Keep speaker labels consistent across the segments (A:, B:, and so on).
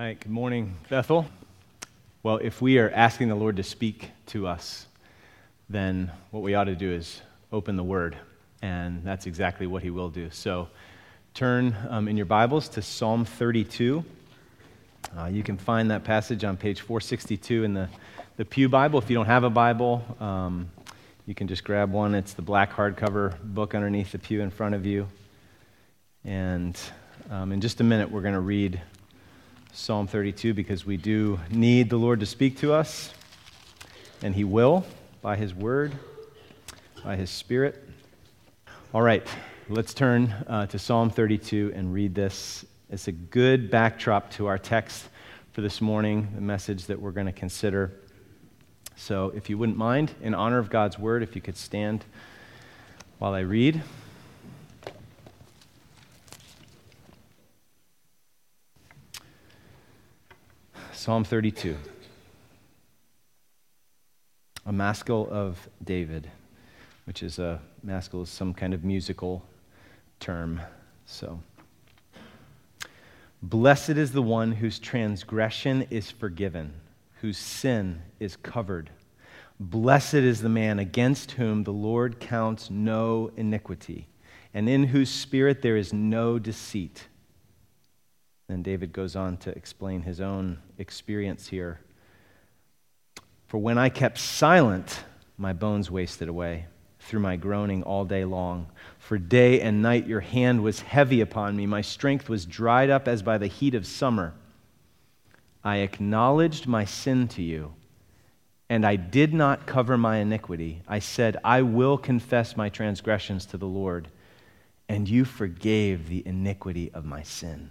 A: right, good morning, Bethel. Well, if we are asking the Lord to speak to us, then what we ought to do is open the Word, and that's exactly what He will do. So turn um, in your Bibles to Psalm 32. Uh, you can find that passage on page 462 in the, the Pew Bible. If you don't have a Bible, um, you can just grab one. It's the black hardcover book underneath the pew in front of you. And um, in just a minute, we're going to read Psalm 32 because we do need the Lord to speak to us, and He will by His word, by His Spirit. All right, let's turn uh, to Psalm 32 and read this. It's a good backdrop to our text for this morning, the message that we're going to consider. So, if you wouldn't mind, in honor of God's word, if you could stand while I read. Psalm 32. A maskil of David, which is a maskil is some kind of musical term. So, blessed is the one whose transgression is forgiven, whose sin is covered. Blessed is the man against whom the Lord counts no iniquity, and in whose spirit there is no deceit. Then David goes on to explain his own experience here. For when I kept silent, my bones wasted away through my groaning all day long. For day and night your hand was heavy upon me. My strength was dried up as by the heat of summer. I acknowledged my sin to you, and I did not cover my iniquity. I said, I will confess my transgressions to the Lord, and you forgave the iniquity of my sin.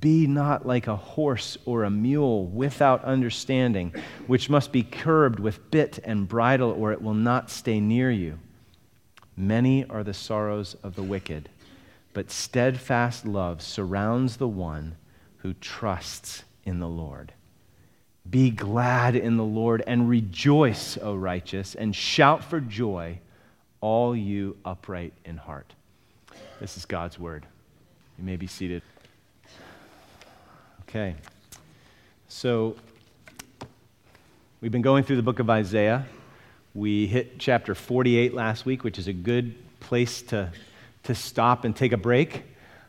A: Be not like a horse or a mule without understanding, which must be curbed with bit and bridle, or it will not stay near you. Many are the sorrows of the wicked, but steadfast love surrounds the one who trusts in the Lord. Be glad in the Lord and rejoice, O righteous, and shout for joy, all you upright in heart. This is God's word. You may be seated. Okay. So, we've been going through the book of Isaiah. We hit chapter 48 last week, which is a good place to, to stop and take a break.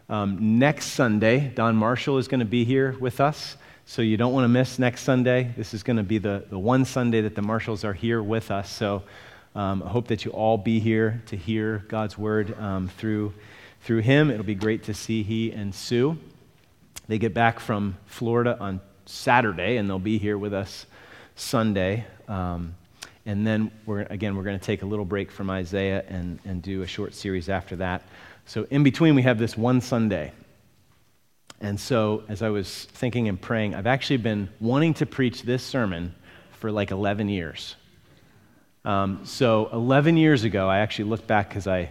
A: Um, next Sunday, Don Marshall is going to be here with us, so you don't want to miss next Sunday. This is going to be the, the one Sunday that the Marshalls are here with us. So um, I hope that you all be here to hear God's word um, through, through him. It'll be great to see he and Sue. They get back from Florida on Saturday, and they'll be here with us Sunday. Um, and then, we're, again, we're going to take a little break from Isaiah and, and do a short series after that. So, in between, we have this one Sunday. And so, as I was thinking and praying, I've actually been wanting to preach this sermon for like 11 years. Um, so, 11 years ago, I actually looked back because I,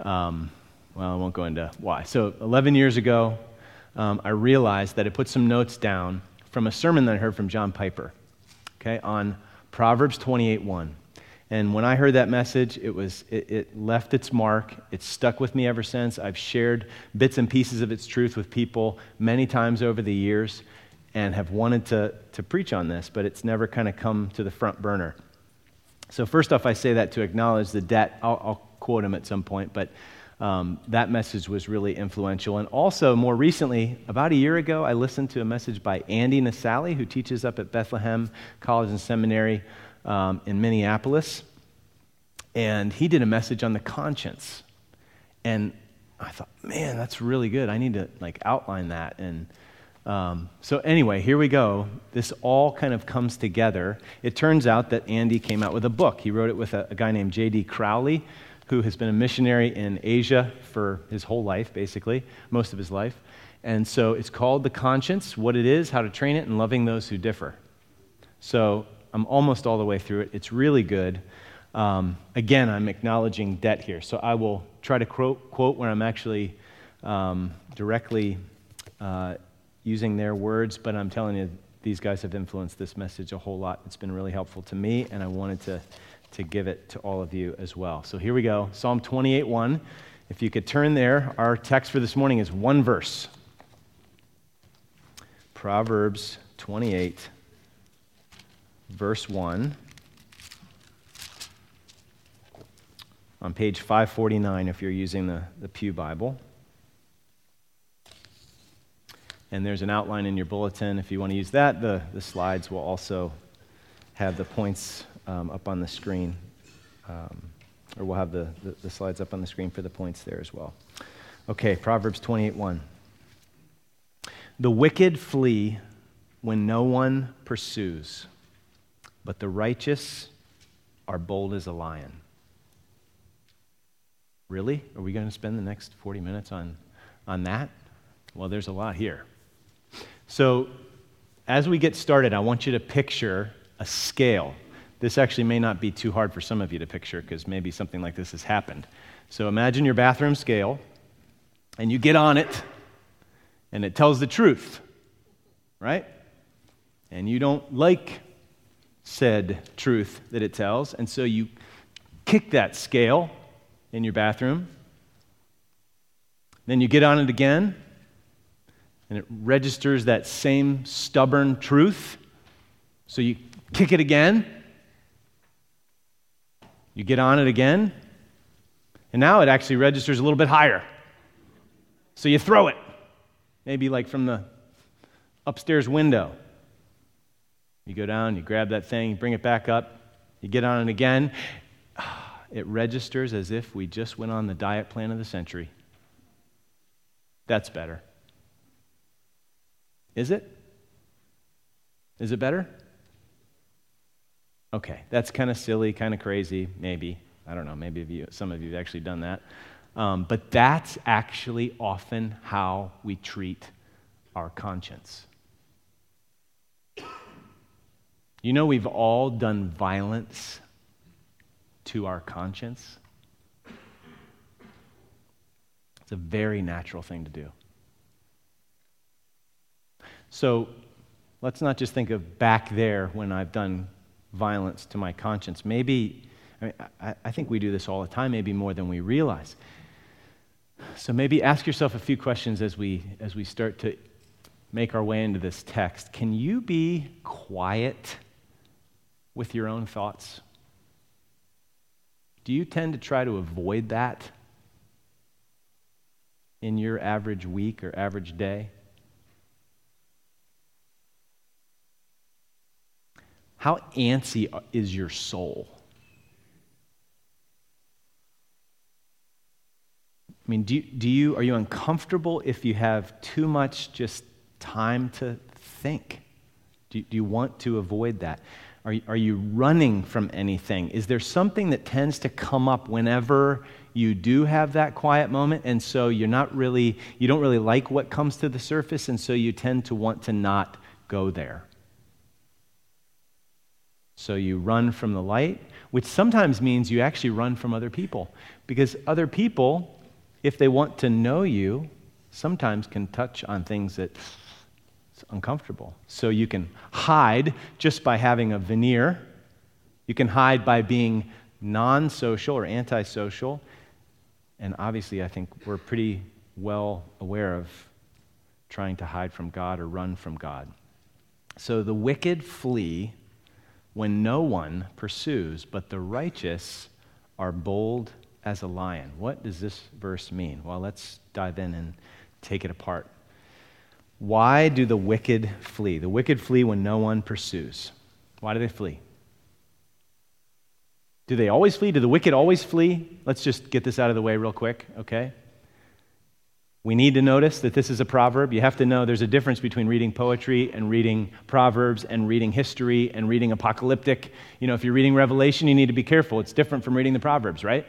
A: um, well, I won't go into why. So, 11 years ago, um, I realized that I put some notes down from a sermon that I heard from John Piper, okay, on Proverbs 28:1. And when I heard that message, it, was, it, it, left its mark. It's stuck with me ever since. I've shared bits and pieces of its truth with people many times over the years and have wanted to, to preach on this, but it's never kind of come to the front burner. So, first off, I say that to acknowledge the debt. I'll, I'll quote him at some point, but um, that message was really influential. And also, more recently, about a year ago, I listened to a message by Andy Naselli, who teaches up at Bethlehem College and Seminary um, in Minneapolis. And he did a message on the conscience. And I thought, man, that's really good. I need to like outline that. And um, so anyway, here we go. This all kind of comes together. It turns out that Andy came out with a book. He wrote it with a, a guy named J.D. Crowley, who has been a missionary in Asia for his whole life, basically, most of his life. And so it's called The Conscience What It Is, How to Train It, and Loving Those Who Differ. So I'm almost all the way through it. It's really good. Um, again, I'm acknowledging debt here. So I will try to quote, quote where I'm actually um, directly uh, using their words, but I'm telling you, these guys have influenced this message a whole lot. It's been really helpful to me, and I wanted to, to give it to all of you as well. So here we go Psalm 28 1. If you could turn there, our text for this morning is one verse Proverbs 28, verse 1. On page 549, if you're using the, the Pew Bible. And there's an outline in your bulletin if you want to use that. The, the slides will also have the points um, up on the screen. Um, or we'll have the, the, the, slides up on the screen for the points there as well. Okay, Proverbs 28 1. The wicked flee when no one pursues, but the righteous are bold as a lion. Really? Are we going to spend the next 40 minutes on, on that? Well, there's a lot here. So, as we get started, I want you to picture a scale. This actually may not be too hard for some of you to picture because maybe something like this has happened. So, imagine your bathroom scale, and you get on it, and it tells the truth, right? And you don't like said truth that it tells, and so you kick that scale in your bathroom. Then you get on it again, and it registers that same stubborn truth. So you kick it again, you get on it again, and now it actually registers a little bit higher. So you throw it, maybe like from the upstairs window. You go down, you grab that thing, you bring it back up, you get on it again. It registers as if we just went on the diet plan of the century. That's better. Is it? Is it better? Okay, that's kind of silly, kind of crazy, maybe. I don't know, maybe you, some of you have actually done that. Um, but that's actually often how we treat our conscience. You know, we've all done violence to our conscience. It's a very natural thing to do. So let's not just think of back there when I've done violence to my conscience. Maybe, I, mean, I, I think we do this all the time, maybe more than we realize. So maybe ask yourself a few questions as we, as we start to make our way into this text. Can you be quiet with your own thoughts? Do you tend to try to avoid that in your average week or average day? How antsy is your soul? I mean, do you, do you, are you uncomfortable if you have too much just time to think? Do, do you want to avoid that? Are, are you running from anything? Is there something that tends to come up whenever you do have that quiet moment? And so you're not really, you don't really like what comes to the surface, and so you tend to want to not go there. So you run from the light, which sometimes means you actually run from other people. Because other people, if they want to know you, sometimes can touch on things that it's uncomfortable. So you can hide just by having a veneer. You can hide by being non social or antisocial. And obviously, I think we're pretty well aware of trying to hide from God or run from God. So the wicked flee when no one pursues, but the righteous are bold as a lion. What does this verse mean? Well, let's dive in and take it apart. Why do the wicked flee? The wicked flee when no one pursues. Why do they flee? Do they always flee? Do the wicked always flee? Let's just get this out of the way real quick, okay? We need to notice that this is a proverb. You have to know there's a difference between reading poetry and reading proverbs and reading history and reading apocalyptic. You know, if you're reading Revelation, you need to be careful. It's different from reading the proverbs, right?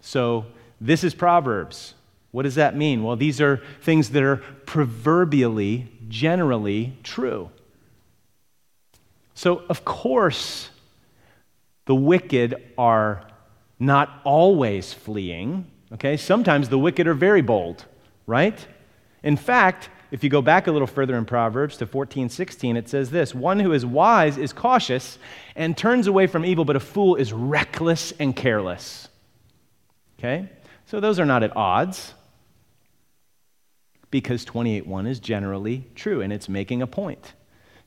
A: So, this is proverbs. What does that mean? Well, these are things that are proverbially, generally true. So, of course, The wicked are not always fleeing, okay? Sometimes the wicked are very bold, right? In fact, if you go back a little further in Proverbs to 14, 16, it says this One who is wise is cautious and turns away from evil, but a fool is reckless and careless. Okay? So those are not at odds because 28.1 is generally true and it's making a point.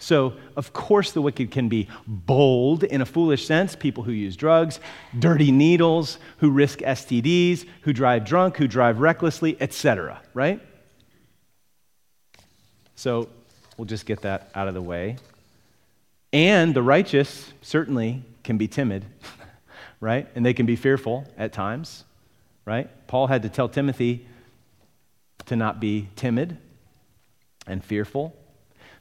A: So, of course, the wicked can be bold in a foolish sense people who use drugs, dirty needles, who risk STDs, who drive drunk, who drive recklessly, etc., right? So, we'll just get that out of the way. And the righteous certainly can be timid, right? And they can be fearful at times, right? Paul had to tell Timothy to not be timid and fearful.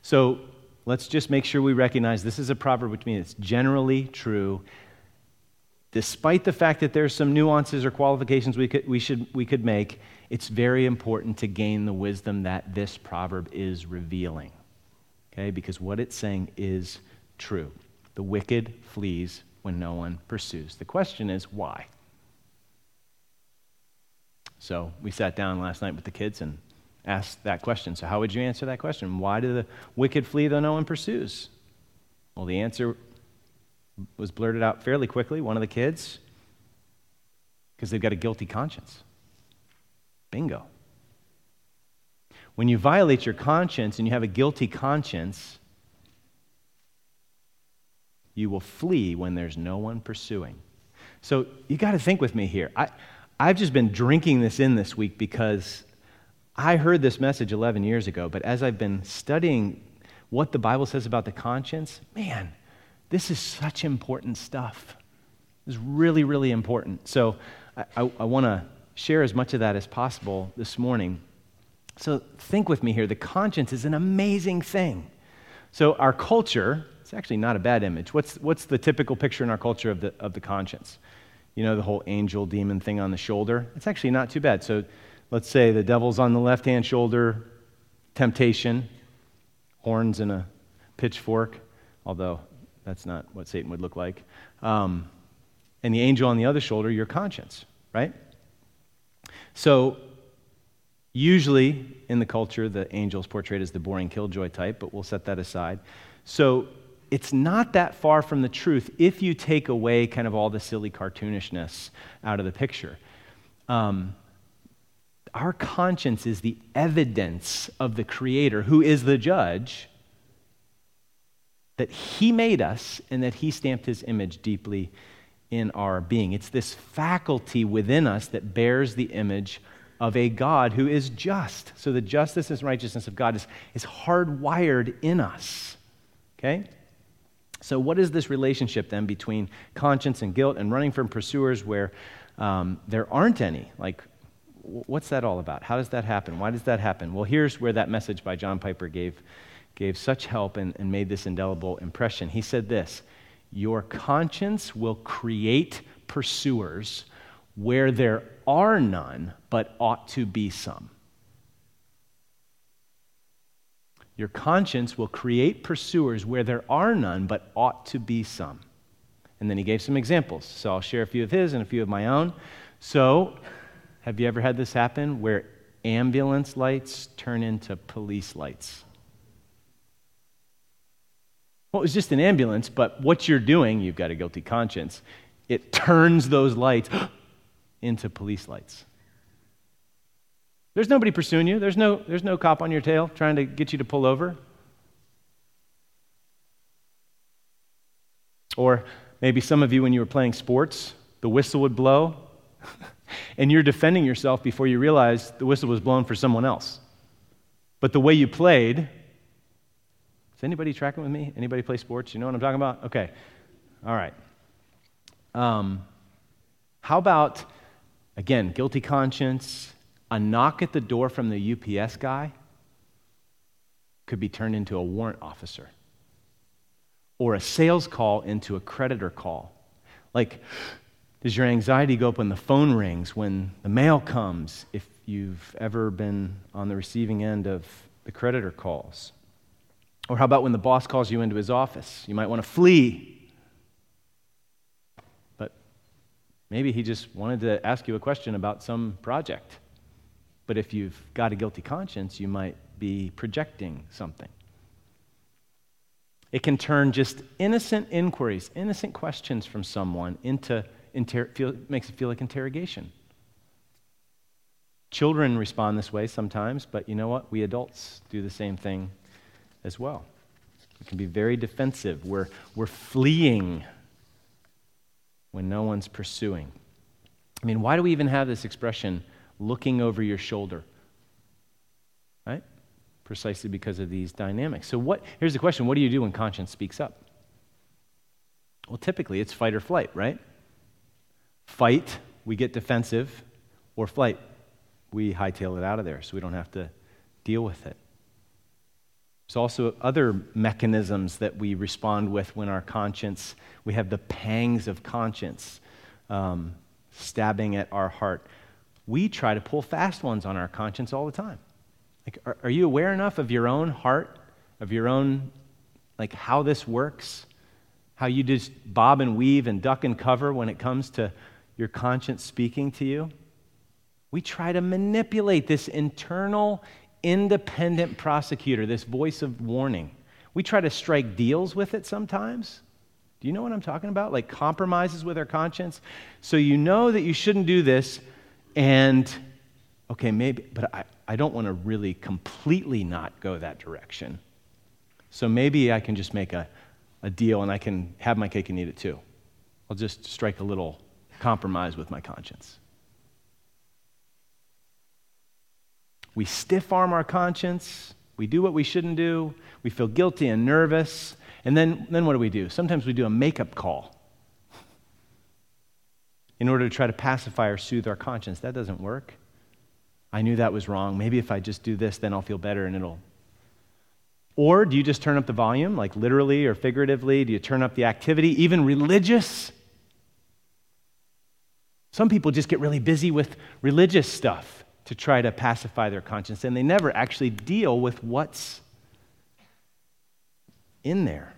A: So, let's just make sure we recognize this is a proverb which means it's generally true. Despite the fact that there's some nuances or qualifications we could, we, should, we could make, it's very important to gain the wisdom that this proverb is revealing. Okay? Because what it's saying is true. The wicked flees when no one pursues. The question is why? So we sat down last night with the kids and asked that question. So, how would you answer that question? Why do the wicked flee though no one pursues? Well, the answer was blurted out fairly quickly. One of the kids, because they've got a guilty conscience. Bingo. When you violate your conscience and you have a guilty conscience, you will flee when there's no one pursuing. So you got to think with me here. I, I've just been drinking this in this week because I heard this message 11 years ago, but as I've been studying what the Bible says about the conscience, man, this is such important stuff. It's really, really important. So I, I, I want to share as much of that as possible this morning. So think with me here. The conscience is an amazing thing. So our culture, it's actually not a bad image. What's, what's the typical picture in our culture of the, of the conscience? You know, the whole angel demon thing on the shoulder? It's actually not too bad. So let's say the devil's on the left hand shoulder, temptation, horns and a pitchfork, although that's not what Satan would look like. Um, and the angel on the other shoulder, your conscience, right? So, usually in the culture, the angel is portrayed as the boring killjoy type, but we'll set that aside. So, it's not that far from the truth if you take away kind of all the silly cartoonishness out of the picture. Um, our conscience is the evidence of the Creator, who is the judge, that He made us and that He stamped His image deeply in our being. It's this faculty within us that bears the image of a God who is just. So the justice and righteousness of God is, is hardwired in us. Okay? So, what is this relationship then between conscience and guilt and running from pursuers where um, there aren't any? Like, what's that all about? How does that happen? Why does that happen? Well, here's where that message by John Piper gave, gave such help and, and made this indelible impression. He said this Your conscience will create pursuers where there are none, but ought to be some. Your conscience will create pursuers where there are none, but ought to be some. And then he gave some examples. So I'll share a few of his and a few of my own. So, have you ever had this happen where ambulance lights turn into police lights? Well, it was just an ambulance, but what you're doing, you've got a guilty conscience, it turns those lights into police lights. There's nobody pursuing you. There's no, there's no cop on your tail trying to get you to pull over. Or maybe some of you, when you were playing sports, the whistle would blow. and you're defending yourself before you realize the whistle was blown for someone else. But the way you played, is anybody tracking with me? Anybody play sports? You know what I'm talking about? Okay. All right. Um, how about, again, guilty conscience, a knock at the door from the UPS guy could be turned into a warrant officer, or a sales call into a creditor call. Like, does your anxiety go up when the phone rings, when the mail comes, if you've ever been on the receiving end of the creditor calls? Or how about when the boss calls you into his office? You might want to flee. But maybe he just wanted to ask you a question about some project. But if you've got a guilty conscience, you might be projecting something. It can turn just innocent inquiries, innocent questions from someone into, inter- feel, makes it feel like interrogation. Children respond this way sometimes, but you know what? We adults do the same thing as well. We can be very defensive. We're, we're fleeing when no one's pursuing. I mean, why do we even have this expression, looking over your shoulder? Right? Precisely because of these dynamics. So, what, here's the question what do you do when conscience speaks up? Well, typically it's fight or flight, right? Fight, we get defensive, or flight, we hightail it out of there so we don't have to deal with it. There's also other mechanisms that we respond with when our conscience, we have the pangs of conscience um, stabbing at our heart. We try to pull fast ones on our conscience all the time. Like, are, are you aware enough of your own heart, of your own, like how this works? How you just bob and weave and duck and cover when it comes to your conscience speaking to you? We try to manipulate this internal, independent prosecutor, this voice of warning. We try to strike deals with it sometimes. Do you know what I'm talking about? Like compromises with our conscience. So you know that you shouldn't do this, and okay, maybe, but I, I don't want to really completely not go that direction. So maybe I can just make a, a deal and I can have my cake and eat it too. I'll just strike a little compromise with my conscience. We stiff arm our conscience. We do what we shouldn't do. We feel guilty and nervous. And then, then what do we do? Sometimes we do a makeup call in order to try to pacify or soothe our conscience. That doesn't work. I knew that was wrong. Maybe if I just do this, then I'll feel better and it'll. Or do you just turn up the volume, like literally or figuratively? Do you turn up the activity, even religious? Some people just get really busy with religious stuff to try to pacify their conscience, and they never actually deal with what's in there.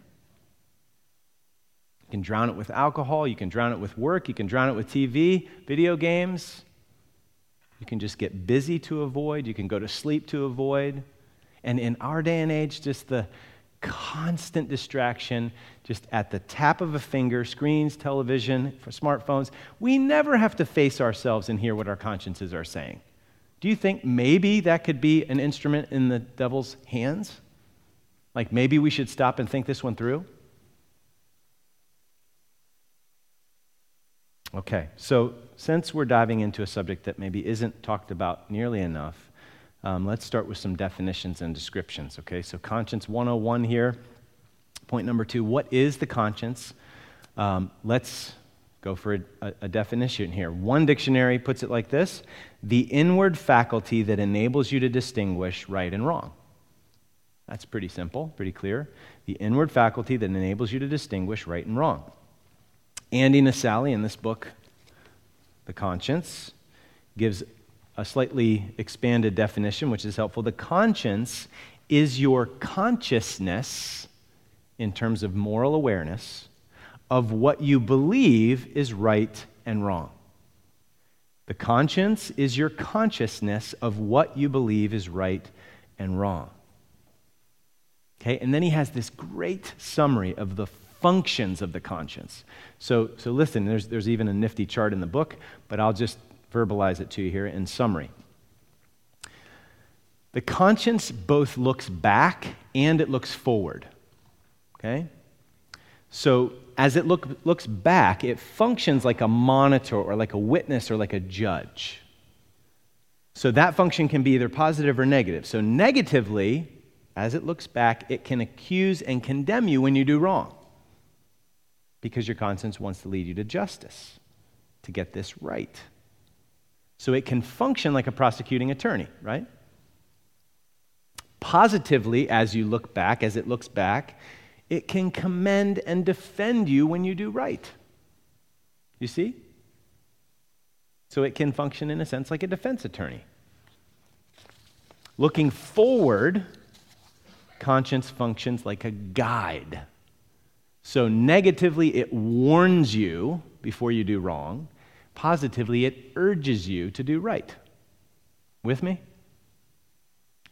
A: You can drown it with alcohol, you can drown it with work, you can drown it with TV, video games. You can just get busy to avoid, you can go to sleep to avoid. And in our day and age, just the constant distraction, just at the tap of a finger, screens, television, for smartphones, we never have to face ourselves and hear what our consciences are saying. Do you think maybe that could be an instrument in the devil's hands? Like maybe we should stop and think this one through? Okay, so since we're diving into a subject that maybe isn't talked about nearly enough, um, let's start with some definitions and descriptions. Okay, so conscience 101 here. Point number two what is the conscience? Um, let's go for a, a, definition here. One dictionary puts it like this the inward faculty that enables you to distinguish right and wrong. That's pretty simple, pretty clear. The inward faculty that enables you to distinguish right and wrong. Andy Naselli, in this book, The Conscience, gives a slightly expanded definition, which is helpful. The conscience is your consciousness in terms of moral awareness of what you believe is right and wrong. The conscience is your consciousness of what you believe is right and wrong. Okay, and then he has this great summary of the functions of the conscience. So, so listen, there's, there's even a nifty chart in the book, but I'll just verbalize it to you here in summary. The conscience both looks back and it looks forward. Okay? So as it look, looks back, it functions like a monitor or like a witness or like a judge. So that function can be either positive or negative. So, negatively, as it looks back, it can accuse and condemn you when you do wrong because your conscience wants to lead you to justice, to get this right. So, it can function like a prosecuting attorney, right? Positively, as you look back, as it looks back, it can commend and defend you when you do right. You see? So it can function, in a sense, like a defense attorney. Looking forward, conscience functions like a guide. So, negatively, it warns you before you do wrong. Positively, it urges you to do right. With me?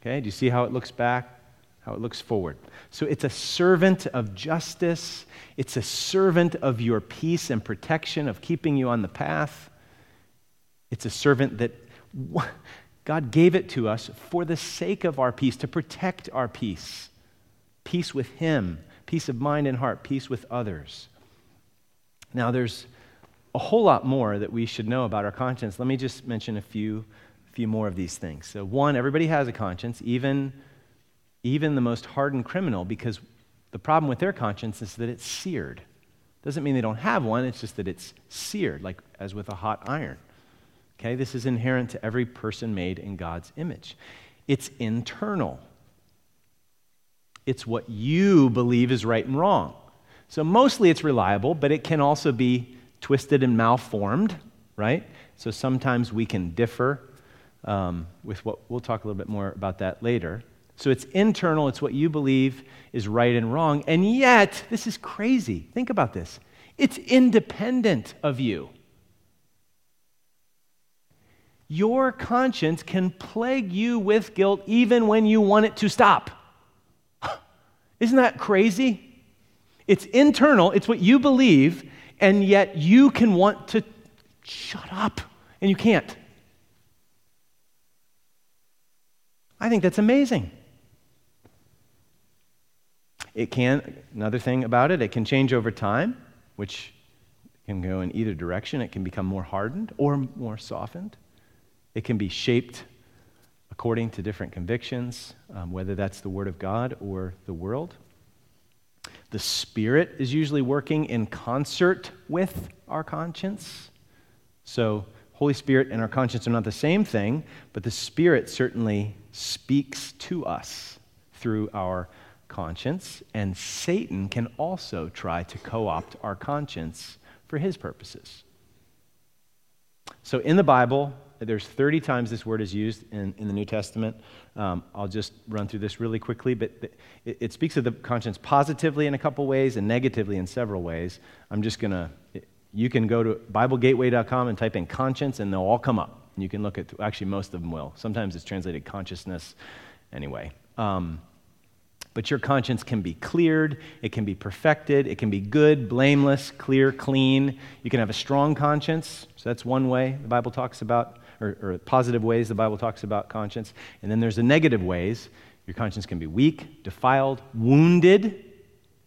A: Okay, do you see how it looks back? How it looks forward. So it's a servant of justice. It's a servant of your peace and protection, of keeping you on the path. It's a servant that God gave it to us for the sake of our peace, to protect our peace. Peace with Him, peace of mind and heart, peace with others. Now, there's a whole lot more that we should know about our conscience. Let me just mention a few, few more of these things. So, one, everybody has a conscience, even, even the most hardened criminal, because the problem with their conscience is that it's seared. Doesn't mean they don't have one, it's just that it's seared, like as with a hot iron. Okay, this is inherent to every person made in God's image. It's internal. It's what you believe is right and wrong. So mostly it's reliable, but it can also be twisted and malformed, right? So sometimes we can differ um, with what we'll talk a little bit more about that later. So it's internal, it's what you believe is right and wrong. And yet, this is crazy. Think about this it's independent of you. Your conscience can plague you with guilt even when you want it to stop. Isn't that crazy? It's internal, it's what you believe, and yet you can want to shut up, and you can't. I think that's amazing. It can, another thing about it, it can change over time, which can go in either direction. It can become more hardened or more softened. It can be shaped according to different convictions, um, whether that's the Word of God or the world. The Spirit is usually working in concert with our conscience. So, Holy Spirit and our conscience are not the same thing, but the Spirit certainly speaks to us through our conscience, and Satan can also try to co opt our conscience for his purposes. So, in the Bible, there's 30 times this word is used in, in the New Testament. Um, I'll just run through this really quickly, but it, it, speaks of the conscience positively in a couple ways and negatively in several ways. I'm just going to, you can go to BibleGateway.com and type in conscience, and they'll all come up. You can look at, actually, most of them will. Sometimes it's translated consciousness. Anyway. Um, but your conscience can be cleared, it can be perfected, it can be good, blameless, clear, clean. You can have a strong conscience. So that's one way the Bible talks about or, or positive ways the Bible talks about conscience. And then there's the negative ways. Your conscience can be weak, defiled, wounded.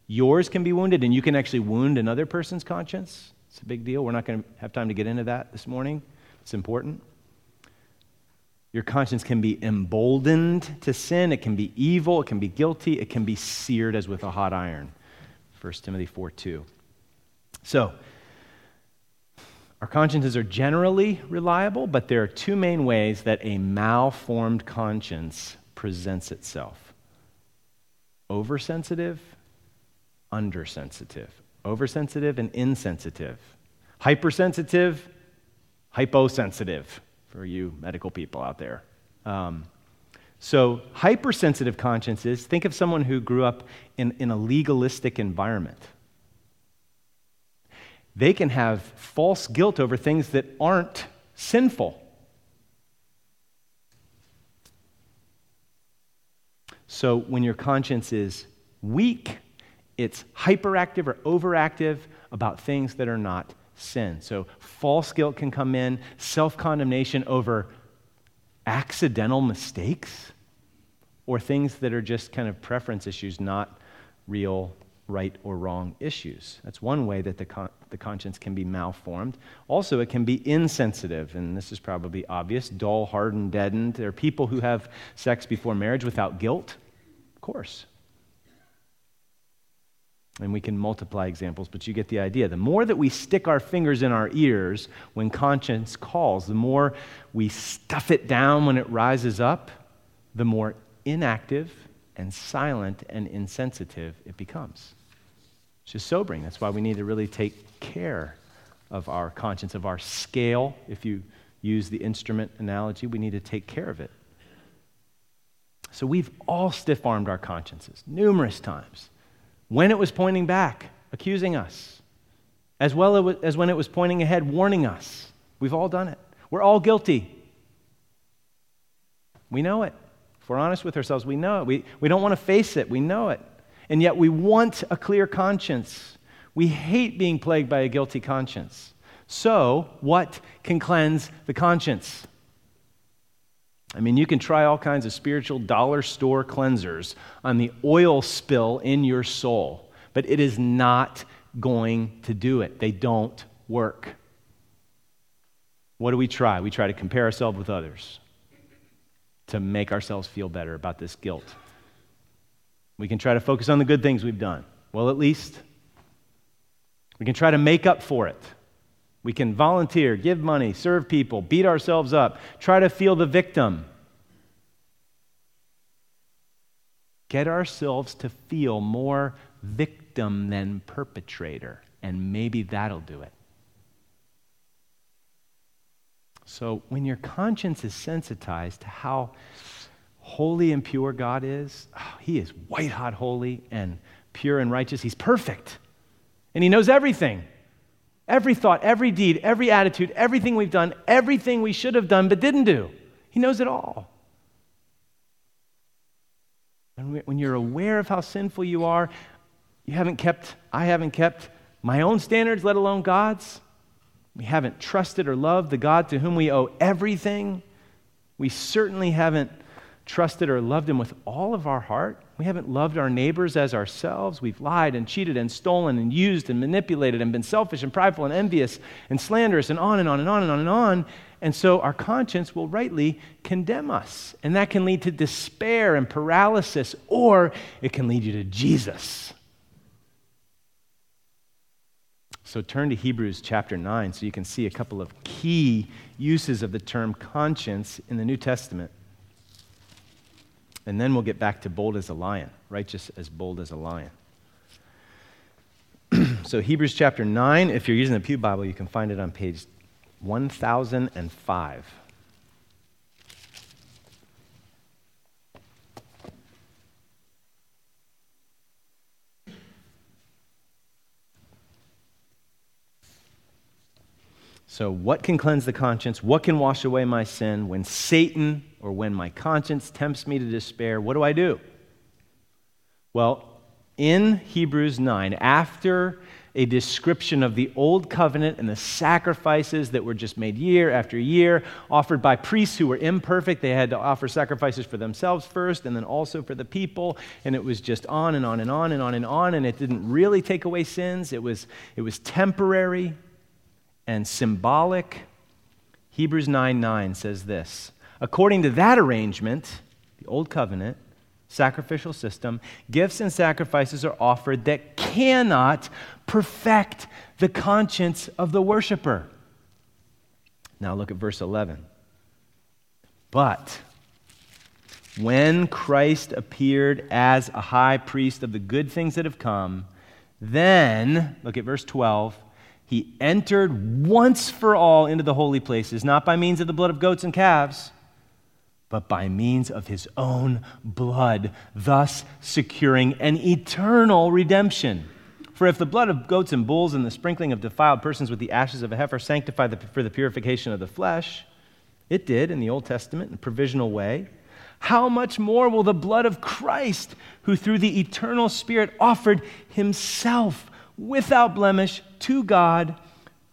A: Yours can be wounded, and you can actually wound another person's conscience. It's a big deal. We're not going to have time to get into that this morning. It's important. Your conscience can be emboldened to sin. It can be evil. It can be guilty. It can be seared as with a hot iron. 1 Timothy 4 2. So, our consciences are generally reliable, but there are two main ways that a malformed conscience presents itself oversensitive, undersensitive. Oversensitive and insensitive. Hypersensitive, hyposensitive, for you medical people out there. Um, so, hypersensitive consciences, think of someone who grew up in, in a legalistic environment they can have false guilt over things that aren't sinful. So when your conscience is weak, it's hyperactive or overactive about things that are not sin. So false guilt can come in, self condemnation over accidental mistakes or things that are just kind of preference issues, not real right or wrong issues. That's one way that the, con- the conscience can be malformed. Also, it can be insensitive, and this is probably obvious dull, hardened, deadened. There are people who have sex before marriage without guilt, of course. And we can multiply examples, but you get the idea. The more that we stick our fingers in our ears when conscience calls, the more we stuff it down when it rises up, the more inactive and silent and insensitive it becomes. It's just sobering. That's why we need to really take care of our conscience, of our scale. If you use the instrument analogy, we need to take care of it. So we've all stiff armed our consciences numerous times when it was pointing back, accusing us, as well as when it was pointing ahead, warning us. We've all done it. We're all guilty. We know it. If we're honest with ourselves, we know it. We, we don't want to face it. We know it. And yet we want a clear conscience. We hate being plagued by a guilty conscience. So, what can cleanse the conscience? I mean, you can try all kinds of spiritual dollar store cleansers on the oil spill in your soul, but it is not going to do it. They don't work. What do we try? We try to compare ourselves with others to make ourselves feel better about this guilt. We can try to focus on the good things we've done. Well, at least we can try to make up for it. We can volunteer, give money, serve people, beat ourselves up, try to feel the victim. Get ourselves to feel more victim than perpetrator, and maybe that'll do it. So, when your conscience is sensitized to how holy and pure God is, oh, He is white hot holy and pure and righteous. He's perfect. And He knows everything. Every thought, every deed, every attitude, everything we've done, everything we should have done but didn't do. He knows it all. And when you're aware of how sinful you are, you haven't kept, I haven't kept my own standards, let alone God's. We haven't trusted or loved the God to whom we owe everything. We certainly haven't trusted or loved Him with all of our heart. We haven't loved our neighbors as ourselves. We've lied and cheated and stolen and used and manipulated and been selfish and prideful and envious and slanderous and on and on and on and on and on. And so our conscience will rightly condemn us. And that can lead to despair and paralysis, or it can lead you to Jesus. So turn to Hebrews chapter 9 so you can see a couple of key uses of the term conscience in the New Testament. And then we'll get back to bold as a lion, righteous as bold as a lion. so, Hebrews chapter 9, if you're using the Pew Bible, you can find it on page 1005. So, what can cleanse the conscience? What can wash away my sin? When Satan or when my conscience tempts me to despair, what do I do? Well, in Hebrews 9, after a description of the old covenant and the sacrifices that were just made year after year, offered by priests who were imperfect. They had to offer sacrifices for themselves first and then also for the people. And it was just on and on and on and on and on. And it didn't really take away sins, it was, it was temporary and symbolic. Hebrews 9 9 says this According to that arrangement, the Old Covenant, sacrificial system, gifts and sacrifices are offered that cannot perfect the conscience of the worshiper. Now look at verse 11. But when Christ appeared as a high priest of the good things that have come, then, look at verse 12, he entered once for all into the holy places, not by means of the blood of goats and calves, but by means of his own blood, thus securing an eternal redemption. For if the blood of goats and bulls and the sprinkling of defiled persons with the ashes of a heifer sanctify the, for the purification of the flesh, it did in the Old Testament in a provisional way, how much more will the blood of Christ, who through the eternal Spirit offered himself without blemish to God,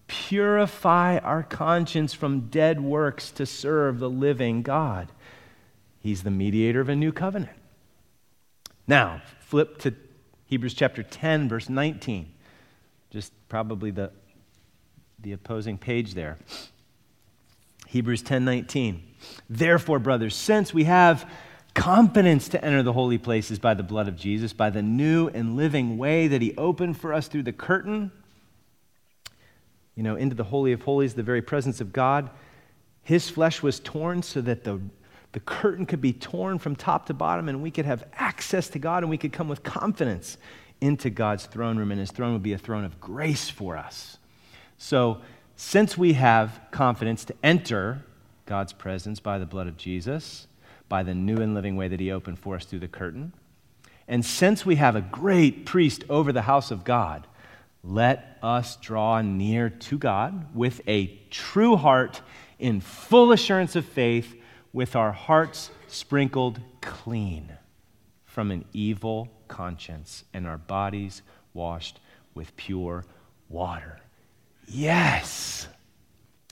A: purify our conscience from dead works to serve the living God. He's the mediator of a new covenant. Now, flip to Hebrews chapter 10, verse 19. Just probably the, the opposing page there. Hebrews 10:19. Therefore, brothers, since we have confidence to enter the holy places by the blood of Jesus, by the new and living way that he opened for us through the curtain, you know, into the Holy of Holies, the very presence of God. His flesh was torn so that the, the curtain could be torn from top to bottom and we could have access to God and we could come with confidence into God's throne room, and his throne would be a throne of grace for us. So, since we have confidence to enter God's presence by the blood of Jesus, by the new and living way that he opened for us through the curtain. And since we have a great priest over the house of God, let us draw near to God with a true heart in full assurance of faith, with our hearts sprinkled clean from an evil conscience and our bodies washed with pure water. Yes!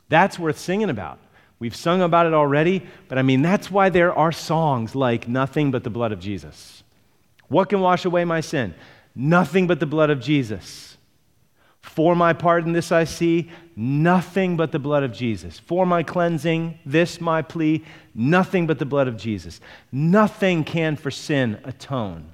A: That's worth singing about. We've sung about it already, but I mean, that's why there are songs like Nothing But the Blood of Jesus. What can wash away my sin? Nothing but the blood of Jesus. For my pardon, this I see, nothing but the blood of Jesus. For my cleansing, this my plea, nothing but the blood of Jesus. Nothing can for sin atone.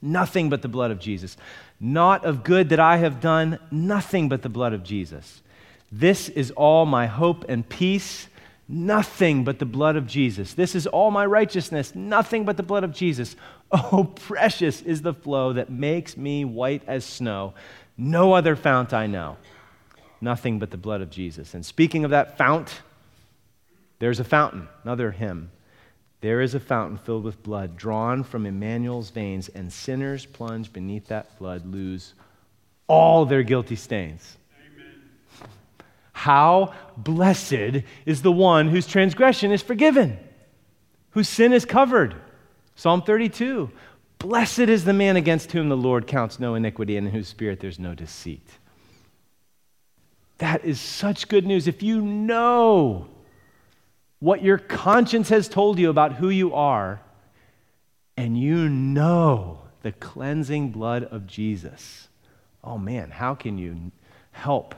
A: Nothing but the blood of Jesus. Not of good that I have done, nothing but the blood of Jesus. This is all my hope and peace, nothing but the blood of Jesus. This is all my righteousness, nothing but the blood of Jesus. Oh, precious is the flow that makes me white as snow. No other fount I know. Nothing but the blood of Jesus. And speaking of that fount, there's a fountain, another hymn. There is a fountain filled with blood drawn from Emmanuel's veins, and sinners plunged beneath that flood lose all their guilty stains. Amen. How blessed is the one whose transgression is forgiven, whose sin is covered. Psalm 32 Blessed is the man against whom the Lord counts no iniquity and in whose spirit there's no deceit. That is such good news. If you know what your conscience has told you about who you are, and you know the cleansing blood of Jesus, oh man, how can you help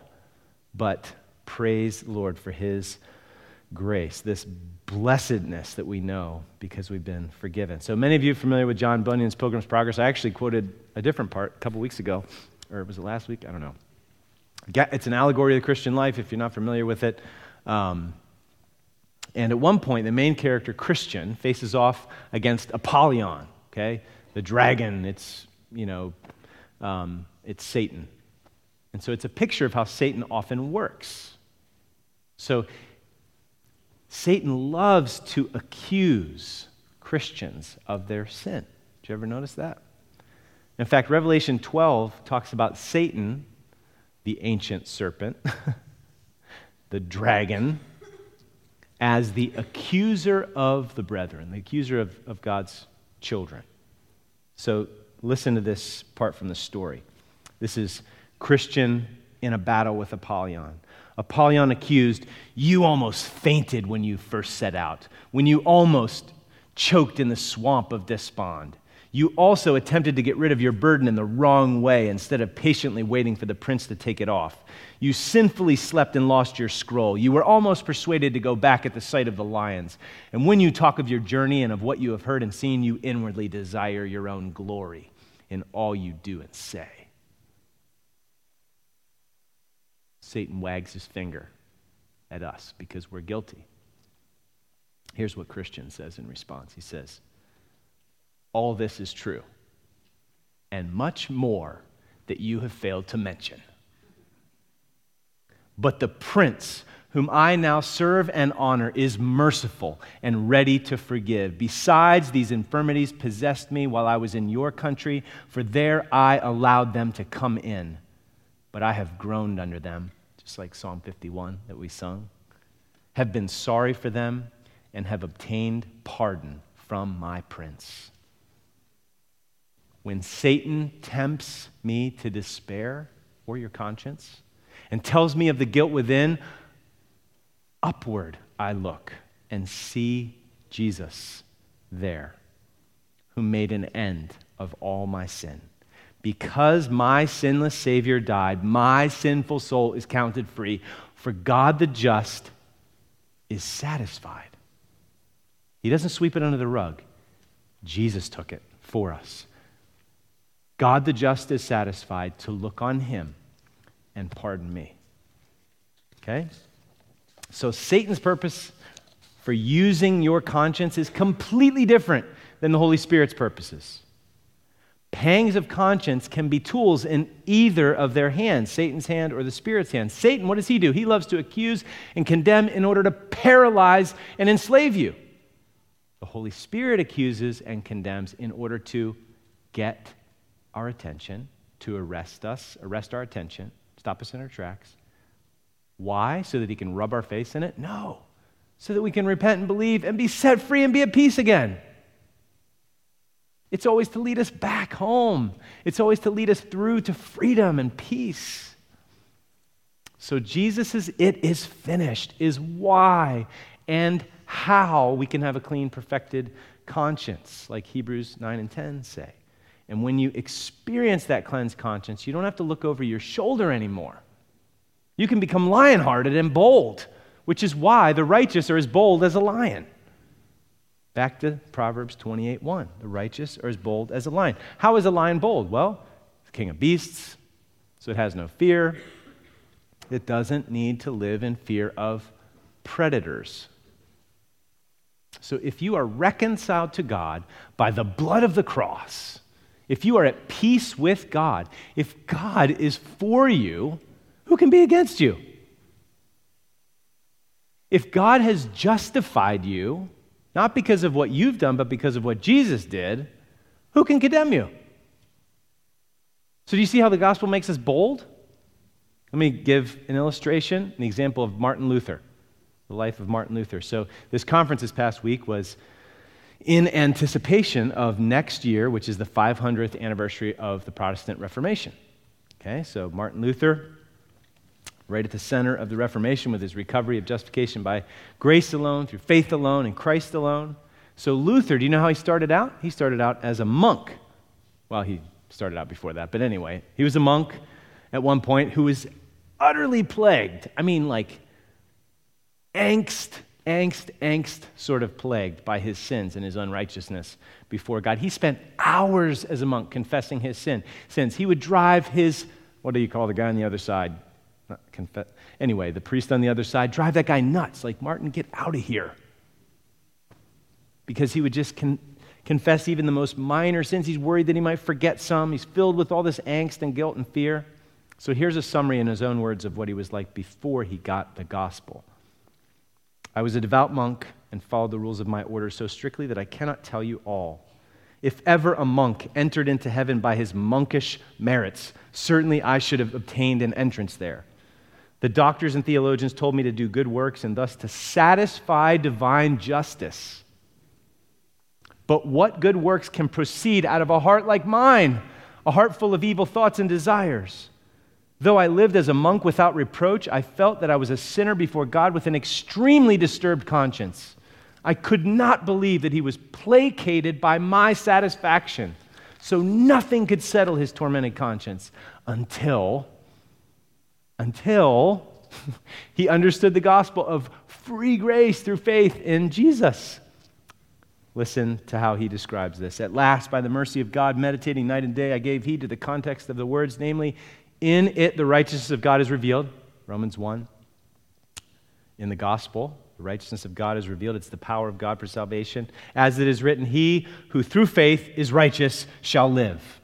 A: but praise the Lord for his grace, this blessedness that we know because we've been forgiven. So many of you are familiar with John Bunyan's Pilgrim's Progress. I actually quoted a different part a couple weeks ago, or was it last week? I don't know. It's an allegory of the Christian life if you're not familiar with it. Um, and at one point, the main character, Christian, faces off against Apollyon, okay? The dragon, it's, you know, um, it's Satan. And so it's a picture of how Satan often works. So Satan loves to accuse Christians of their sin. Did you ever notice that? In fact, Revelation 12 talks about Satan, the ancient serpent, the dragon, as the accuser of the brethren, the accuser of, of God's children. So listen to this part from the story. This is Christian in a battle with Apollyon. Apollyon accused, You almost fainted when you first set out, when you almost choked in the swamp of despond. You also attempted to get rid of your burden in the wrong way instead of patiently waiting for the prince to take it off. You sinfully slept and lost your scroll. You were almost persuaded to go back at the sight of the lions. And when you talk of your journey and of what you have heard and seen, you inwardly desire your own glory in all you do and say. Satan wags his finger at us because we're guilty. Here's what Christian says in response He says, All this is true, and much more that you have failed to mention. But the prince whom I now serve and honor, is merciful and ready to forgive. Besides, these infirmities possessed me while I was in your country, for there I allowed them to come in. But I have groaned under them just like Psalm 51 that we sung, have been sorry for them and have obtained pardon from my prince. When Satan tempts me to despair or your conscience and tells me of the guilt within, upward I look and see Jesus there, who made an end of all my sin. Because my sinless Savior died, my sinful soul is counted free. For God the just is satisfied. He doesn't sweep it under the rug, Jesus took it for us. God the just is satisfied to look on him and pardon me. Okay? So Satan's purpose for using your conscience is completely different than the Holy Spirit's purposes. Pangs of conscience can be tools in either of their hands, Satan's hand or the Spirit's hand. Satan, what does he do? He loves to accuse and condemn in order to paralyze and enslave you. The Holy Spirit accuses and condemns in order to get our attention, to arrest us, arrest our attention, stop us in our tracks. Why? So that he can rub our face in it? No. So that we can repent and believe and be set free and be at peace again. It's always to lead us back home. It's always to lead us through to freedom and peace. So Jesus' it is finished is why and how we can have a clean, perfected conscience, like Hebrews 9 and 10 say. And when you experience that cleansed conscience, you don't have to look over your shoulder anymore. You can become lion hearted and bold, which is why the righteous are as bold as a lion. Back to Proverbs 28 1. The righteous are as bold as a lion. How is a lion bold? Well, the king of beasts, so it has no fear. It doesn't need to live in fear of predators. So if you are reconciled to God by the blood of the cross, if you are at peace with God, if God is for you, who can be against you? If God has justified you, not because of what you've done, but because of what Jesus did, who can condemn you? So, do you see how the gospel makes us bold? Let me give an illustration, an example of Martin Luther, the life of Martin Luther. So, this conference this past week was in anticipation of next year, which is the 500th anniversary of the Protestant Reformation. Okay, so Martin Luther, right at the center of the Reformation with his recovery of justification by grace alone, through faith alone, in Christ alone. So, Luther, do you know how he started out? He started out as a monk. Well, he started out before that, but anyway, he was a monk at one point who was utterly plagued. I mean, like, angst angst, angst sort of plagued by his sins and his unrighteousness before God. He spent hours as a monk confessing his sin, sins. He would drive his, what do you call the guy on the other side? Confess. Anyway, the priest on the other side, drive that guy nuts. Like, Martin, get out of here. Because he would just con- confess even the most minor sins. He's worried that he might forget some. He's filled with all this angst and guilt and fear. So here's a summary in his own words of what he was like before he got the gospel. I was a devout monk and followed the rules of my order so strictly that I cannot tell you all. If ever a monk entered into heaven by his monkish merits, certainly I should have obtained an entrance there. The doctors and theologians told me to do good works and thus to satisfy divine justice. But what good works can proceed out of a heart like mine, a heart full of evil thoughts and desires? Though I lived as a monk without reproach, I felt that I was a sinner before God with an extremely disturbed conscience. I could not believe that he was placated by my satisfaction. So nothing could settle his tormented conscience until, until he understood the gospel of free grace through faith in Jesus. Listen to how he describes this. At last, by the mercy of God, meditating night and day, I gave heed to the context of the words, namely, in it, the righteousness of God is revealed. Romans 1. In the gospel, the righteousness of God is revealed. It's the power of God for salvation. As it is written, He who through faith is righteous shall live.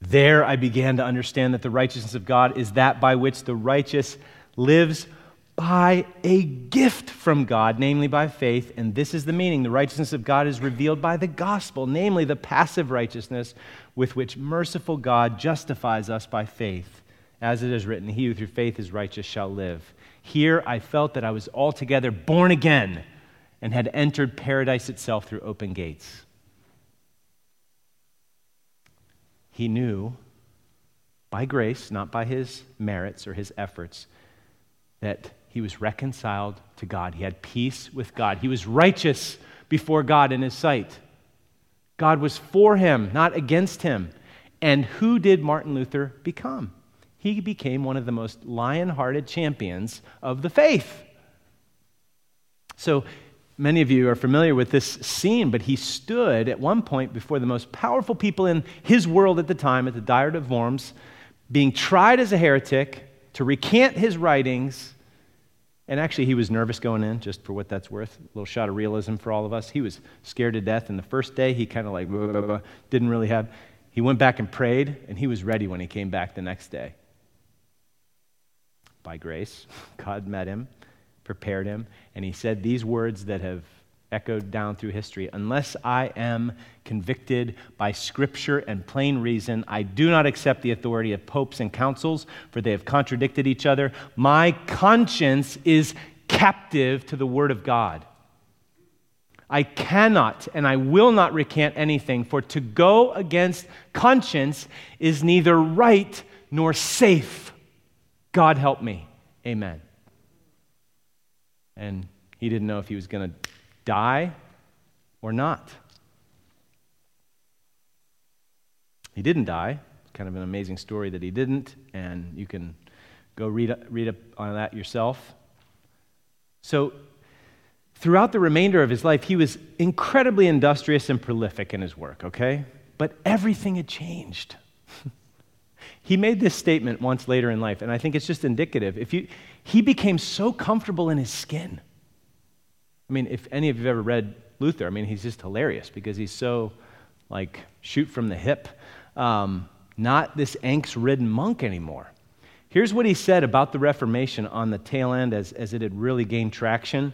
A: There I began to understand that the righteousness of God is that by which the righteous lives by a gift from God, namely by faith. And this is the meaning. The righteousness of God is revealed by the gospel, namely the passive righteousness with which merciful God justifies us by faith. As it is written, He who through faith is righteous shall live. Here I felt that I was altogether born again and had entered paradise itself through open gates. He knew by grace, not by his merits or his efforts, that he was reconciled to God. He had peace with God. He was righteous before God in his sight. God was for him, not against him. And who did Martin Luther become? He became one of the most lion hearted champions of the faith. So, many of you are familiar with this scene, but he stood at one point before the most powerful people in his world at the time, at the Diet of Worms, being tried as a heretic to recant his writings and actually, he was nervous going in, just for what that's worth. A little shot of realism for all of us. He was scared to death. And the first day, he kind of like blah, blah, blah, didn't really have. He went back and prayed, and he was ready when he came back the next day. By grace, God met him, prepared him, and he said these words that have echoed down through history. Unless I am convicted by scripture and plain reason, I do not accept the authority of popes and councils, for they have contradicted each other. My conscience is captive to the word of God. I cannot and I will not recant anything, for to go against conscience is neither right nor safe. God help me. Amen. And he didn't know if he was going to die or not. He didn't die. Kind of an amazing story that he didn't, and you can go read, read up on that yourself. So, throughout the remainder of his life, he was incredibly industrious and prolific in his work, okay? But everything had changed. he made this statement once later in life, and I think it's just indicative. If you, he became so comfortable in his skin. I mean, if any of you have ever read Luther, I mean, he's just hilarious because he's so, like, shoot from the hip. Um, not this angst ridden monk anymore. Here's what he said about the Reformation on the tail end as, as it had really gained traction.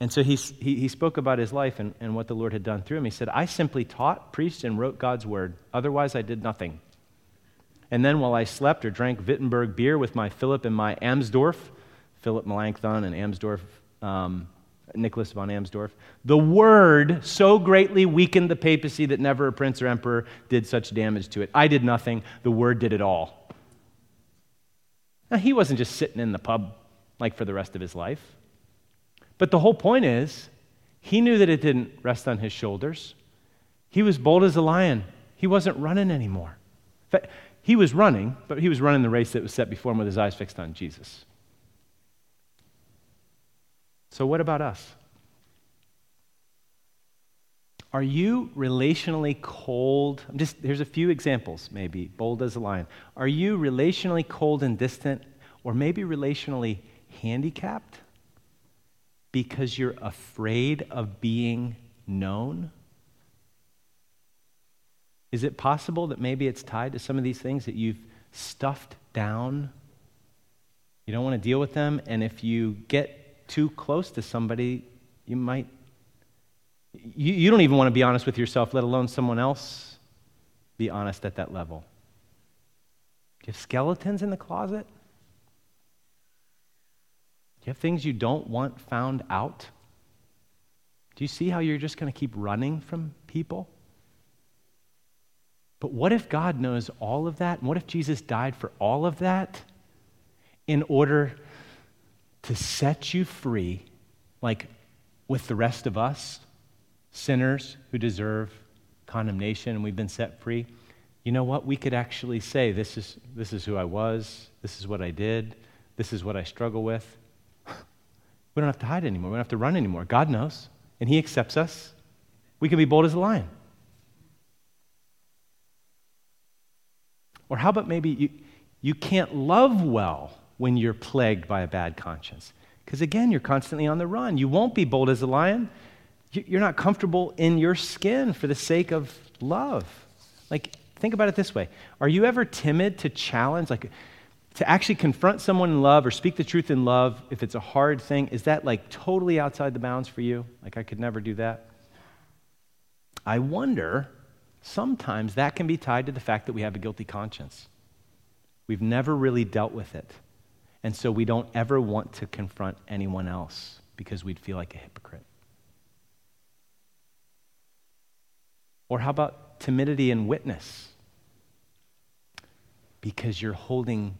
A: And so he, he, he spoke about his life and, and what the Lord had done through him. He said, I simply taught, preached, and wrote God's word. Otherwise, I did nothing. And then while I slept or drank Wittenberg beer with my Philip and my Amsdorf, Philip Melanchthon and Amsdorf, um, Nicholas von Amsdorf. The word so greatly weakened the papacy that never a prince or emperor did such damage to it. I did nothing, the word did it all. Now, he wasn't just sitting in the pub like for the rest of his life. But the whole point is, he knew that it didn't rest on his shoulders. He was bold as a lion. He wasn't running anymore. He was running, but he was running the race that was set before him with his eyes fixed on Jesus. So, what about us? Are you relationally cold? I'm Just here's a few examples, maybe bold as a lion. Are you relationally cold and distant, or maybe relationally handicapped because you're afraid of being known? Is it possible that maybe it's tied to some of these things that you've stuffed down? You don't want to deal with them, and if you get too close to somebody, you might, you, you don't even want to be honest with yourself, let alone someone else be honest at that level. Do you have skeletons in the closet? Do you have things you don't want found out? Do you see how you're just going to keep running from people? But what if God knows all of that? And what if Jesus died for all of that in order to set you free, like with the rest of us, sinners who deserve condemnation, and we've been set free. You know what? We could actually say, This is, this is who I was, this is what I did, this is what I struggle with. We don't have to hide anymore, we don't have to run anymore. God knows, and He accepts us. We can be bold as a lion. Or how about maybe you, you can't love well when you're plagued by a bad conscience. Because again, you're constantly on the run. You won't be bold as a lion. You're not comfortable in your skin for the sake of love. Like, think about it this way Are you ever timid to challenge, like, to actually confront someone in love or speak the truth in love if it's a hard thing? Is that like totally outside the bounds for you? Like, I could never do that? I wonder, sometimes that can be tied to the fact that we have a guilty conscience. We've never really dealt with it. And so we don't ever want to confront anyone else because we'd feel like a hypocrite. Or how about timidity and witness? Because you're holding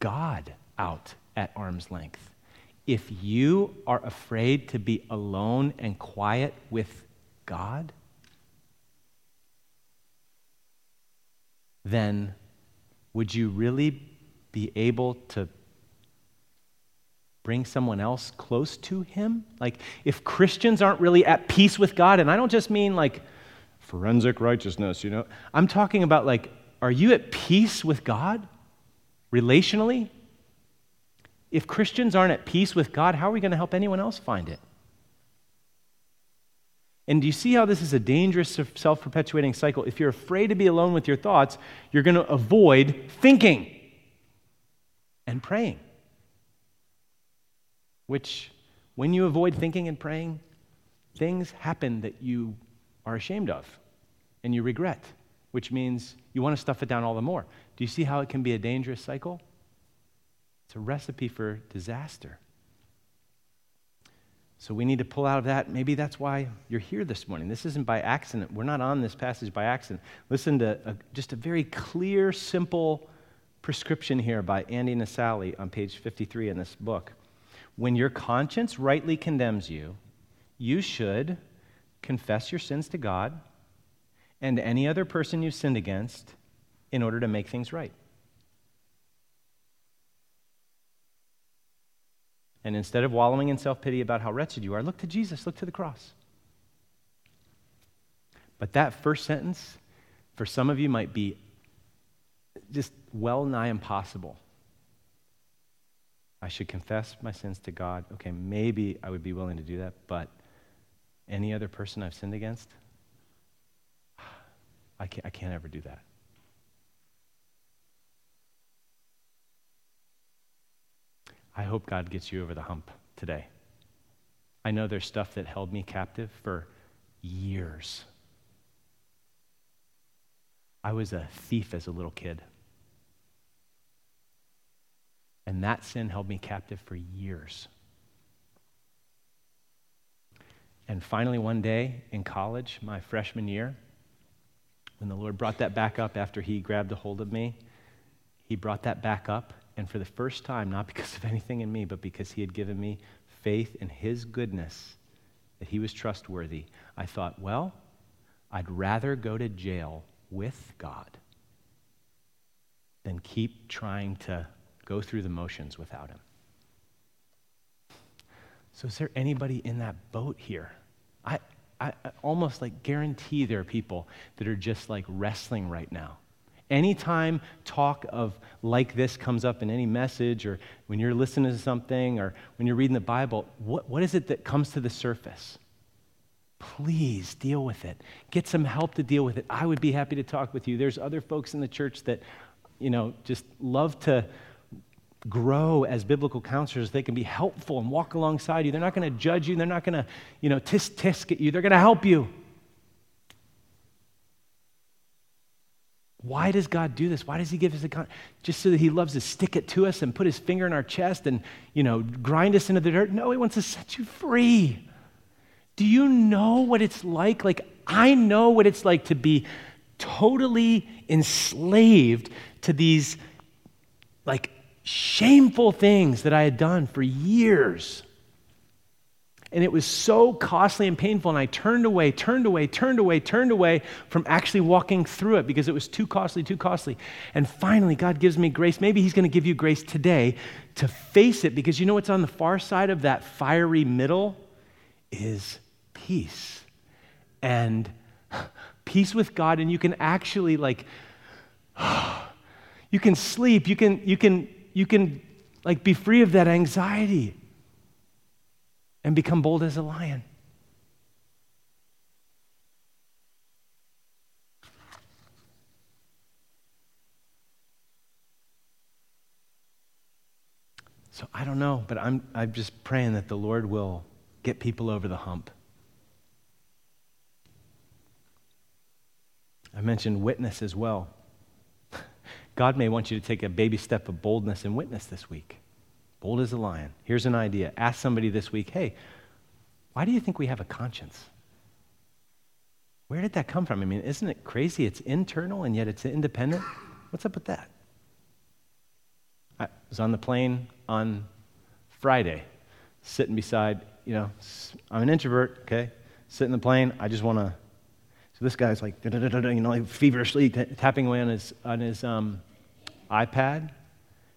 A: God out at arm's length. If you are afraid to be alone and quiet with God, then would you really be able to bring someone else close to him? Like, if Christians aren't really at peace with God, and I don't just mean like forensic righteousness, you know, I'm talking about like, are you at peace with God relationally? If Christians aren't at peace with God, how are we going to help anyone else find it? And do you see how this is a dangerous self perpetuating cycle? If you're afraid to be alone with your thoughts, you're going to avoid thinking and praying which, when you avoid thinking and praying, things happen that you are ashamed of and you regret, which means you want to stuff it down all the more. Do you see how it can be a dangerous cycle? It's a recipe for disaster. So we need to pull out of that. Maybe that's why you're here this morning. This isn't by accident. We're not on this passage by accident. Listen to a, just a very clear, simple prescription here by Andy Naselli on page 53 in this book. When your conscience rightly condemns you, you should confess your sins to God and any other person you've sinned against in order to make things right. And instead of wallowing in self pity about how wretched you are, look to Jesus, look to the cross. But that first sentence, for some of you, might be just well nigh impossible. I should confess my sins to God. Okay, maybe I would be willing to do that, but any other person I've sinned against, I can't, I can't ever do that. I hope God gets you over the hump today. I know there's stuff that held me captive for years. I was a thief as a little kid. And that sin held me captive for years. And finally, one day in college, my freshman year, when the Lord brought that back up after He grabbed a hold of me, He brought that back up and for the first time, not because of anything in me, but because he had given me faith in his goodness, that he was trustworthy, I thought, well, I'd rather go to jail with God than keep trying to go through the motions without him. So, is there anybody in that boat here? I, I, I almost like guarantee there are people that are just like wrestling right now Anytime talk of like this comes up in any message or when you're listening to something or when you're reading the Bible, what, what is it that comes to the surface? Please deal with it. Get some help to deal with it. I would be happy to talk with you. There's other folks in the church that, you know, just love to grow as biblical counselors. They can be helpful and walk alongside you. They're not going to judge you. They're not going to, you know, tisk tisk at you. They're going to help you. Why does God do this? Why does He give us a con? Just so that He loves to stick it to us and put His finger in our chest and, you know, grind us into the dirt? No, He wants to set you free. Do you know what it's like? Like, I know what it's like to be totally enslaved to these, like, shameful things that I had done for years. And it was so costly and painful. And I turned away, turned away, turned away, turned away from actually walking through it because it was too costly, too costly. And finally, God gives me grace. Maybe He's going to give you grace today to face it because you know what's on the far side of that fiery middle is peace. And peace with God. And you can actually, like, you can sleep. You can, you can, you can, like, be free of that anxiety and become bold as a lion. So I don't know, but I'm, I'm just praying that the Lord will get people over the hump. I mentioned witness as well. God may want you to take a baby step of boldness and witness this week bold as a lion. Here's an idea. Ask somebody this week, hey, why do you think we have a conscience? Where did that come from? I mean, isn't it crazy? It's internal and yet it's independent. What's up with that? I was on the plane on Friday, sitting beside, you know, I'm an introvert, okay? Sit in the plane. I just want to. So this guy's like, you know, like feverishly t- tapping away on his on his um, iPad,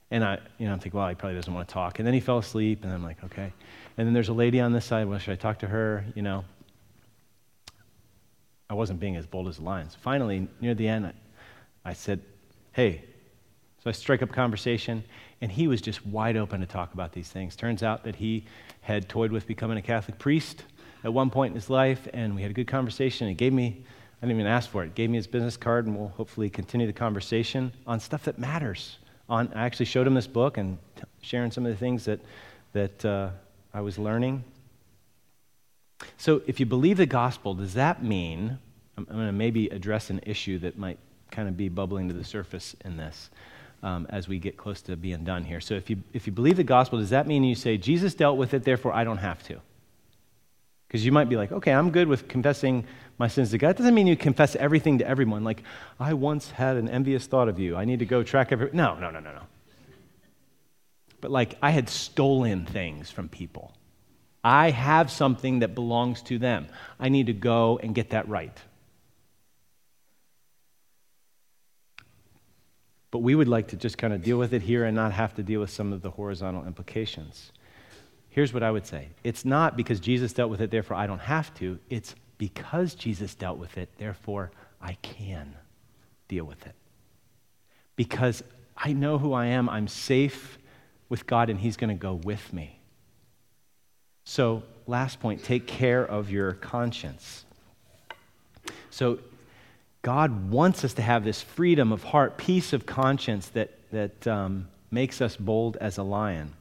A: and I, you know, I'm thinking, well, he probably doesn't want to talk. And then he fell asleep, and I'm like, okay. And then there's a lady on this side. Well, should I talk to her? You know, I wasn't being as bold as the lions. Finally, near the end, I, I said, hey. So I strike up conversation, and he was just wide open to talk about these things. Turns out that he had toyed with becoming a Catholic priest at one point in his life, and we had a good conversation. He gave me, I didn't even ask for it, gave me his business card, and we'll hopefully continue the conversation on stuff that matters on, I actually showed him this book and t- sharing some of the things that, that uh, I was learning. So, if you believe the gospel, does that mean? I'm, I'm going to maybe address an issue that might kind of be bubbling to the surface in this um, as we get close to being done here. So, if you, if you believe the gospel, does that mean you say, Jesus dealt with it, therefore I don't have to? Because you might be like, okay, I'm good with confessing my sins to God. Doesn't mean you confess everything to everyone. Like, I once had an envious thought of you. I need to go track every. No, no, no, no, no. But like, I had stolen things from people. I have something that belongs to them. I need to go and get that right. But we would like to just kind of deal with it here and not have to deal with some of the horizontal implications. Here's what I would say it's not because Jesus dealt with it, therefore I don't have to. It's because Jesus dealt with it, therefore I can deal with it. Because I know who I am, I'm safe with God, and He's going to go with me. So, last point take care of your conscience. So, God wants us to have this freedom of heart, peace of conscience that, that um, makes us bold as a lion.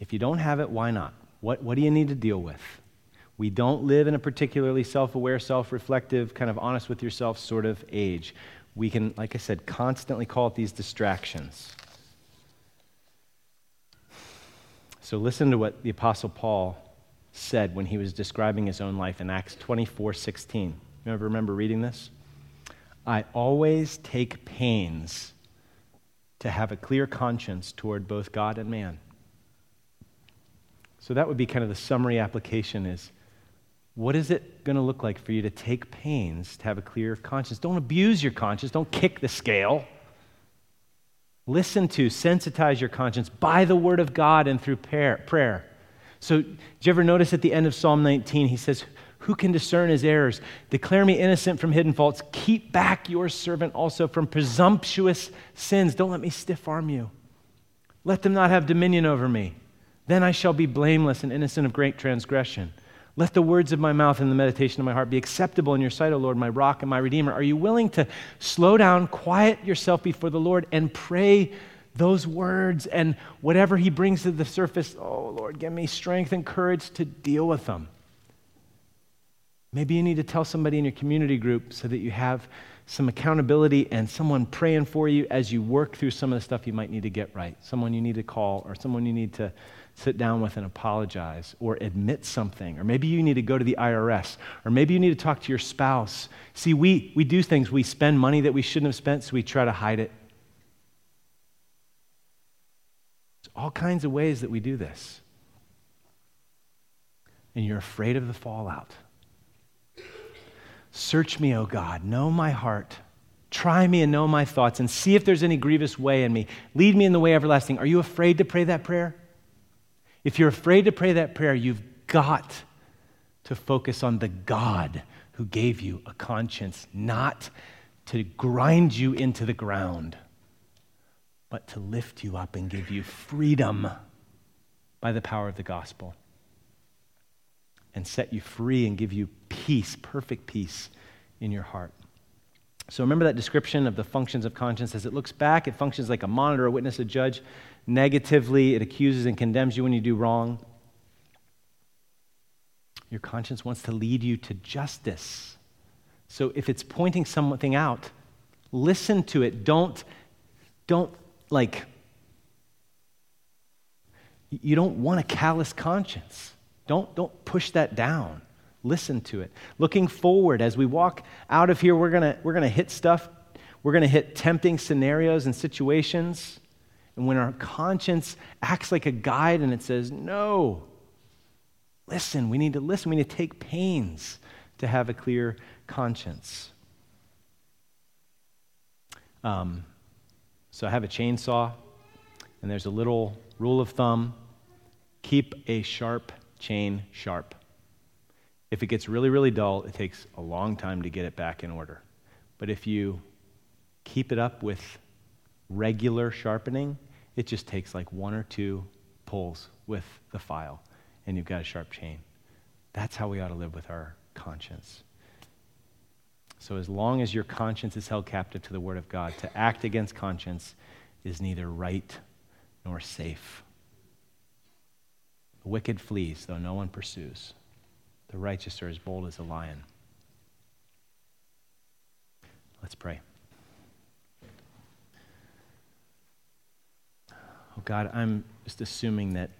A: If you don't have it, why not? What, what do you need to deal with? We don't live in a particularly self aware, self reflective, kind of honest with yourself sort of age. We can, like I said, constantly call it these distractions. So listen to what the Apostle Paul said when he was describing his own life in Acts 24 16. You ever remember reading this? I always take pains to have a clear conscience toward both God and man. So that would be kind of the summary application is what is it going to look like for you to take pains to have a clear conscience? Don't abuse your conscience, don't kick the scale. Listen to, sensitize your conscience by the word of God and through prayer. So, did you ever notice at the end of Psalm 19, he says, who can discern his errors? Declare me innocent from hidden faults. Keep back your servant also from presumptuous sins. Don't let me stiff arm you. Let them not have dominion over me. Then I shall be blameless and innocent of great transgression. Let the words of my mouth and the meditation of my heart be acceptable in your sight, O Lord, my rock and my redeemer. Are you willing to slow down, quiet yourself before the Lord, and pray those words and whatever He brings to the surface? Oh, Lord, give me strength and courage to deal with them. Maybe you need to tell somebody in your community group so that you have some accountability and someone praying for you as you work through some of the stuff you might need to get right. Someone you need to call or someone you need to sit down with and apologize or admit something. Or maybe you need to go to the IRS. Or maybe you need to talk to your spouse. See, we, we do things. We spend money that we shouldn't have spent, so we try to hide it. There's all kinds of ways that we do this. And you're afraid of the fallout. Search me, O God, know my heart. Try me and know my thoughts, and see if there's any grievous way in me. Lead me in the way everlasting. Are you afraid to pray that prayer? If you're afraid to pray that prayer, you've got to focus on the God who gave you a conscience, not to grind you into the ground, but to lift you up and give you freedom by the power of the gospel and set you free and give you peace, perfect peace in your heart. So remember that description of the functions of conscience. As it looks back, it functions like a monitor, a witness, a judge. Negatively, it accuses and condemns you when you do wrong. Your conscience wants to lead you to justice. So if it's pointing something out, listen to it. Don't, don't like, you don't want a callous conscience. Don't, don't push that down. Listen to it. Looking forward, as we walk out of here, we're going to we're gonna hit stuff. We're going to hit tempting scenarios and situations. And when our conscience acts like a guide and it says, no, listen, we need to listen. We need to take pains to have a clear conscience. Um, so I have a chainsaw, and there's a little rule of thumb keep a sharp chain sharp. If it gets really, really dull, it takes a long time to get it back in order. But if you keep it up with regular sharpening, it just takes like one or two pulls with the file, and you've got a sharp chain. That's how we ought to live with our conscience. So, as long as your conscience is held captive to the Word of God, to act against conscience is neither right nor safe. The wicked flees, though no one pursues. The righteous are as bold as a lion. Let's pray. Oh God, I'm just assuming that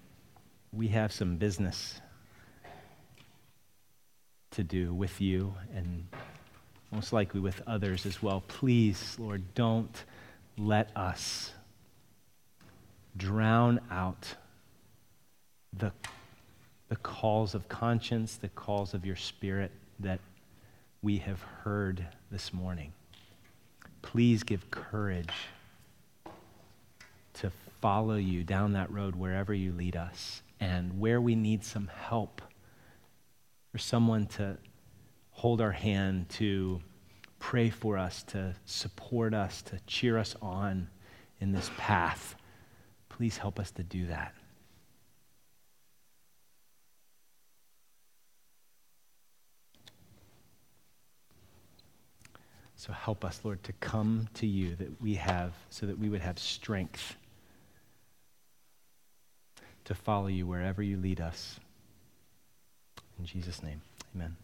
A: we have some business to do with you and most likely with others as well. Please, Lord, don't let us drown out the, the calls of conscience, the calls of your spirit that we have heard this morning. Please give courage to follow you down that road wherever you lead us and where we need some help for someone to hold our hand, to pray for us, to support us, to cheer us on in this path. Please help us to do that. So help us, Lord, to come to you that we have, so that we would have strength to follow you wherever you lead us. In Jesus' name, amen.